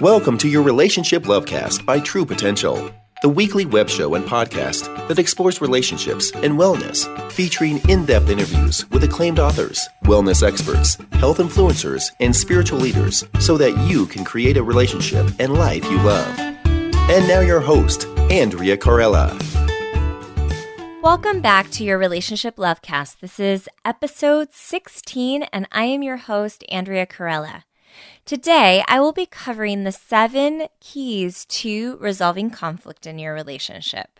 Welcome to your Relationship Lovecast by True Potential, the weekly web show and podcast that explores relationships and wellness, featuring in depth interviews with acclaimed authors, wellness experts, health influencers, and spiritual leaders so that you can create a relationship and life you love. And now, your host, Andrea Corella. Welcome back to your Relationship Lovecast. This is episode 16, and I am your host, Andrea Corella. Today, I will be covering the seven keys to resolving conflict in your relationship.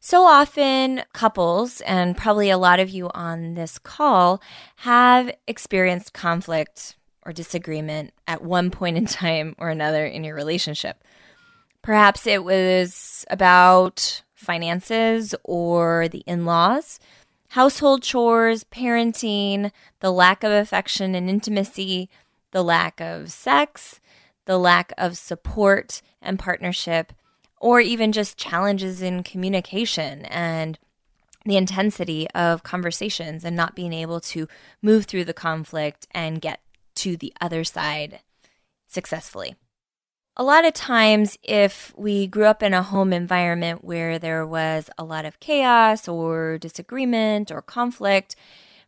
So often, couples, and probably a lot of you on this call, have experienced conflict or disagreement at one point in time or another in your relationship. Perhaps it was about finances or the in laws, household chores, parenting, the lack of affection and intimacy, the lack of sex, the lack of support and partnership, or even just challenges in communication and the intensity of conversations and not being able to move through the conflict and get to the other side successfully. A lot of times, if we grew up in a home environment where there was a lot of chaos or disagreement or conflict,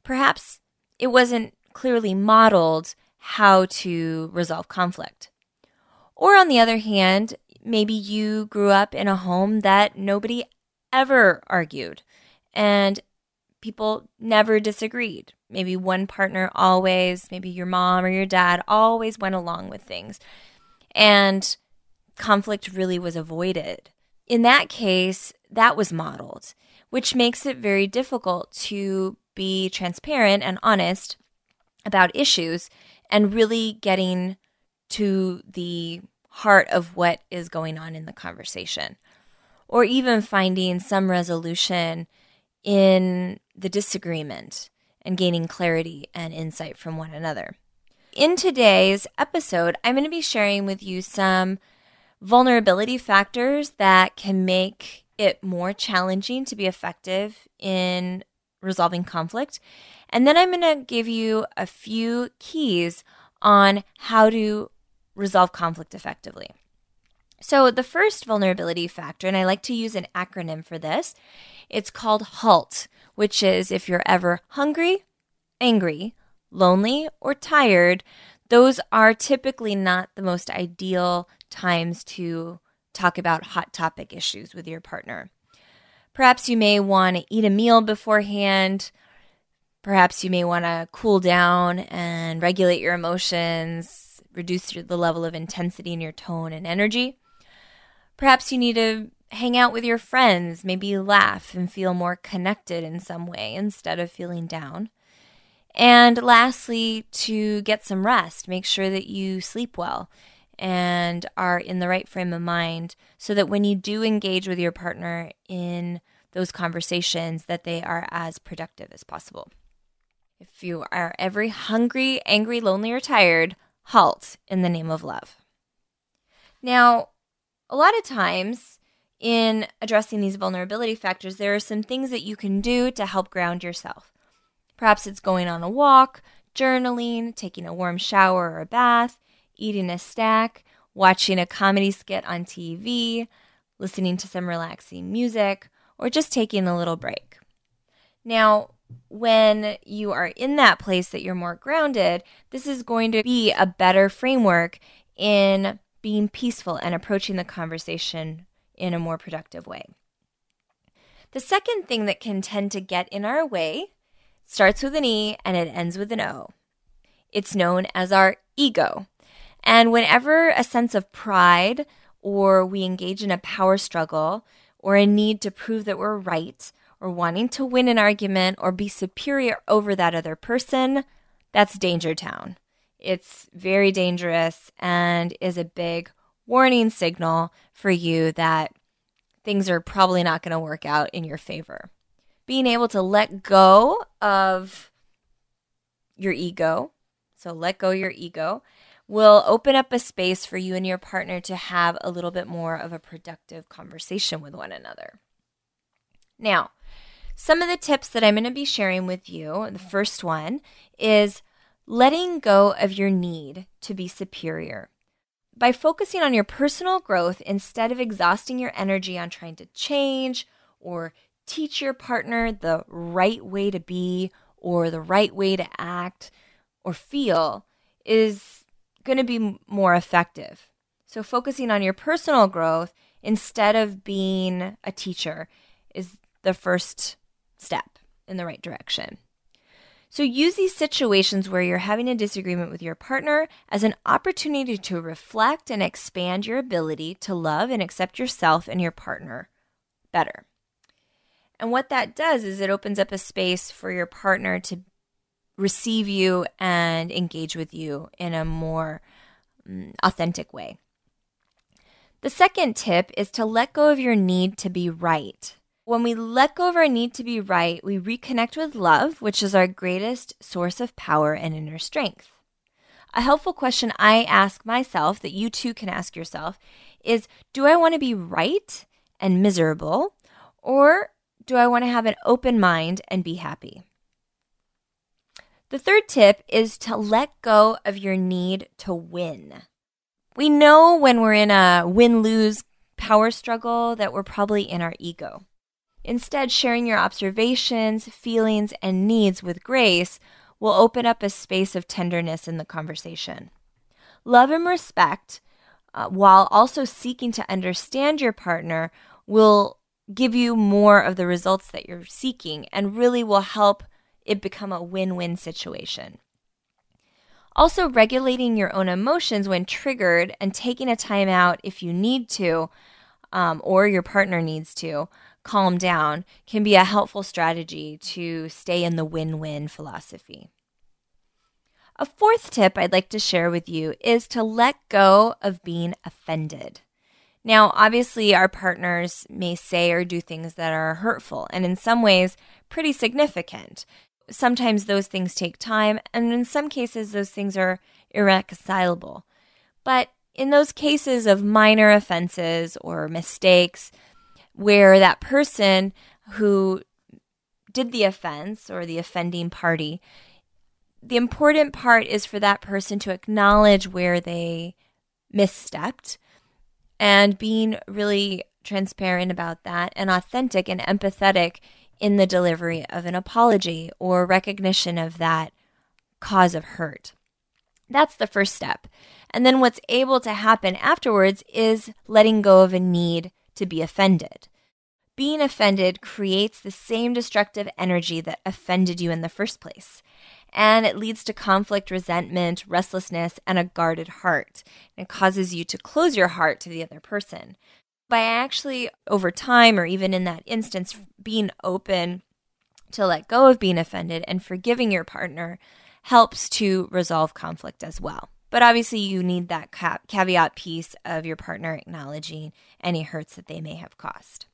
perhaps it wasn't clearly modeled how to resolve conflict. Or on the other hand, maybe you grew up in a home that nobody ever argued and people never disagreed. Maybe one partner always, maybe your mom or your dad always went along with things. And conflict really was avoided. In that case, that was modeled, which makes it very difficult to be transparent and honest about issues and really getting to the heart of what is going on in the conversation, or even finding some resolution in the disagreement and gaining clarity and insight from one another. In today's episode, I'm going to be sharing with you some vulnerability factors that can make it more challenging to be effective in resolving conflict and then I'm going to give you a few keys on how to resolve conflict effectively. So, the first vulnerability factor, and I like to use an acronym for this, it's called HALT, which is if you're ever hungry, angry, lonely, or tired, those are typically not the most ideal times to talk about hot topic issues with your partner. Perhaps you may want to eat a meal beforehand Perhaps you may want to cool down and regulate your emotions, reduce the level of intensity in your tone and energy. Perhaps you need to hang out with your friends, maybe laugh and feel more connected in some way instead of feeling down. And lastly, to get some rest, make sure that you sleep well and are in the right frame of mind so that when you do engage with your partner in those conversations that they are as productive as possible. If you are ever hungry, angry, lonely, or tired, halt in the name of love. Now, a lot of times in addressing these vulnerability factors, there are some things that you can do to help ground yourself. Perhaps it's going on a walk, journaling, taking a warm shower or a bath, eating a snack, watching a comedy skit on TV, listening to some relaxing music, or just taking a little break. Now, when you are in that place that you're more grounded, this is going to be a better framework in being peaceful and approaching the conversation in a more productive way. The second thing that can tend to get in our way starts with an E and it ends with an O. It's known as our ego. And whenever a sense of pride or we engage in a power struggle or a need to prove that we're right or wanting to win an argument or be superior over that other person, that's Danger Town. It's very dangerous and is a big warning signal for you that things are probably not going to work out in your favor. Being able to let go of your ego, so let go your ego, will open up a space for you and your partner to have a little bit more of a productive conversation with one another. Now, some of the tips that I'm going to be sharing with you, the first one is letting go of your need to be superior. by focusing on your personal growth instead of exhausting your energy on trying to change or teach your partner the right way to be or the right way to act or feel is going to be more effective. So, focusing on your personal growth instead of being a teacher is the first step in the right direction. So use these situations where you're having a disagreement with your partner as an opportunity to reflect and expand your ability to love and accept yourself and your partner better. And what that does is it opens up a space for your partner to receive you and engage with you in a more um, authentic way. The second tip is to let go of your need to be right. When we let go of our need to be right, we reconnect with love, which is our greatest source of power and inner strength. A helpful question I ask myself that you too can ask yourself is Do I want to be right and miserable, or do I want to have an open mind and be happy? The third tip is to let go of your need to win. We know when we're in a win lose power struggle that we're probably in our ego. Instead, sharing your observations, feelings, and needs with grace will open up a space of tenderness in the conversation. Love and respect, uh, while also seeking to understand your partner, will give you more of the results that you're seeking and really will help it become a win win situation. Also, regulating your own emotions when triggered and taking a time out if you need to, um, or your partner needs to, calm down can be a helpful strategy to stay in the win win philosophy. A fourth tip I'd like to share with you is to let go of being offended. Now, obviously, our partners may say or do things that are hurtful and in some ways pretty significant. Sometimes those things take time, and in some cases, those things are irreconcilable. But in those cases of minor offenses or mistakes, where that person who did the offense or the offending party, the important part is for that person to acknowledge where they misstepped and being really transparent about that and authentic and empathetic in the delivery of an apology or recognition of that cause of hurt. That's the first step. And then what's able to happen afterwards is letting go of a need to be offended. Being offended creates the same destructive energy that offended you in the first place. And it leads to conflict, resentment, restlessness, and a guarded heart. It causes you to close your heart to the other person. By actually, over time, or even in that instance, being open to let go of being offended and forgiving your partner helps to resolve conflict as well. But obviously, you need that caveat piece of your partner acknowledging any hurts that they may have caused.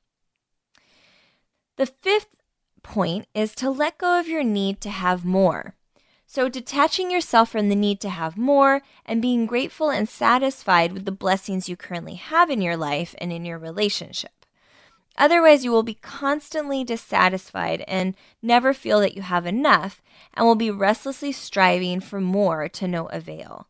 The fifth point is to let go of your need to have more. So, detaching yourself from the need to have more and being grateful and satisfied with the blessings you currently have in your life and in your relationship. Otherwise, you will be constantly dissatisfied and never feel that you have enough and will be restlessly striving for more to no avail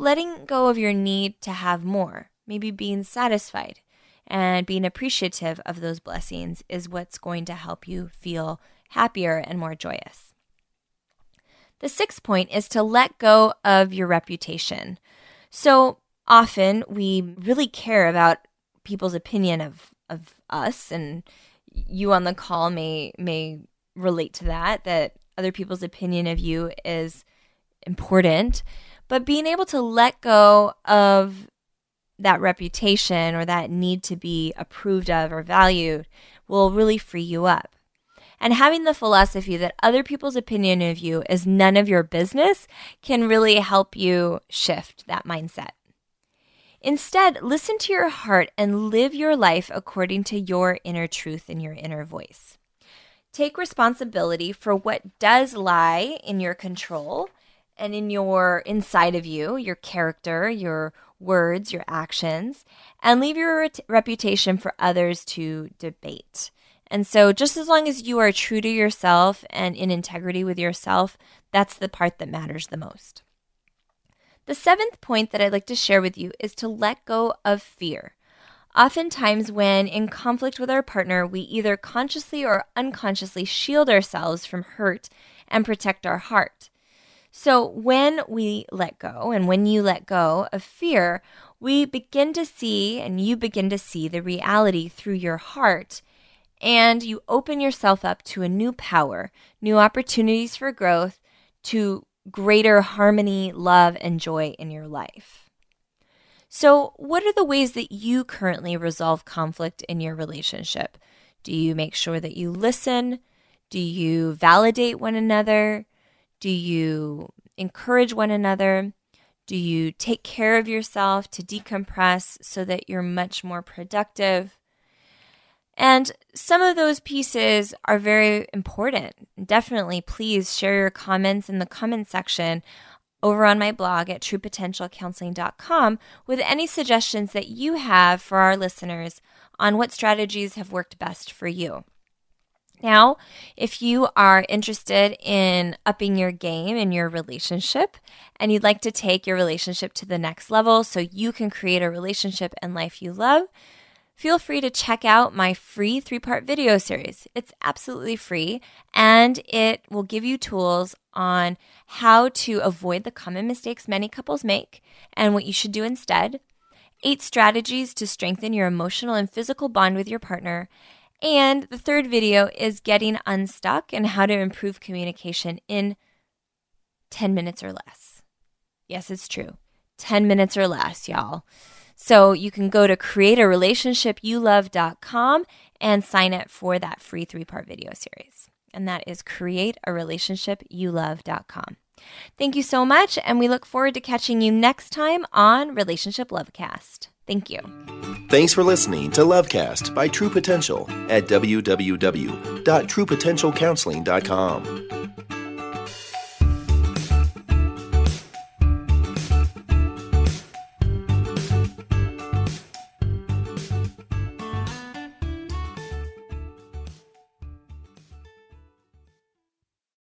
letting go of your need to have more, maybe being satisfied and being appreciative of those blessings is what's going to help you feel happier and more joyous. The sixth point is to let go of your reputation. So often we really care about people's opinion of, of us, and you on the call may may relate to that, that other people's opinion of you is important. But being able to let go of that reputation or that need to be approved of or valued will really free you up. And having the philosophy that other people's opinion of you is none of your business can really help you shift that mindset. Instead, listen to your heart and live your life according to your inner truth and your inner voice. Take responsibility for what does lie in your control and in your inside of you, your character, your words, your actions, and leave your ret- reputation for others to debate. And so, just as long as you are true to yourself and in integrity with yourself, that's the part that matters the most. The seventh point that I'd like to share with you is to let go of fear. Oftentimes, when in conflict with our partner, we either consciously or unconsciously shield ourselves from hurt and protect our heart. So, when we let go and when you let go of fear, we begin to see and you begin to see the reality through your heart. And you open yourself up to a new power, new opportunities for growth, to greater harmony, love, and joy in your life. So, what are the ways that you currently resolve conflict in your relationship? Do you make sure that you listen? Do you validate one another? Do you encourage one another? Do you take care of yourself to decompress so that you're much more productive? And some of those pieces are very important. Definitely, please share your comments in the comment section over on my blog at truepotentialcounseling.com with any suggestions that you have for our listeners on what strategies have worked best for you. Now, if you are interested in upping your game in your relationship and you'd like to take your relationship to the next level so you can create a relationship and life you love, feel free to check out my free three part video series. It's absolutely free and it will give you tools on how to avoid the common mistakes many couples make and what you should do instead, eight strategies to strengthen your emotional and physical bond with your partner. And the third video is getting unstuck and how to improve communication in 10 minutes or less. Yes, it's true. 10 minutes or less, y'all. So you can go to createrelationshipyoulove.com and sign up for that free three part video series. And that is createrelationshipyoulove.com. Thank you so much, and we look forward to catching you next time on Relationship Lovecast. Thank you. Thanks for listening to Lovecast by True Potential at www.truepotentialcounseling.com.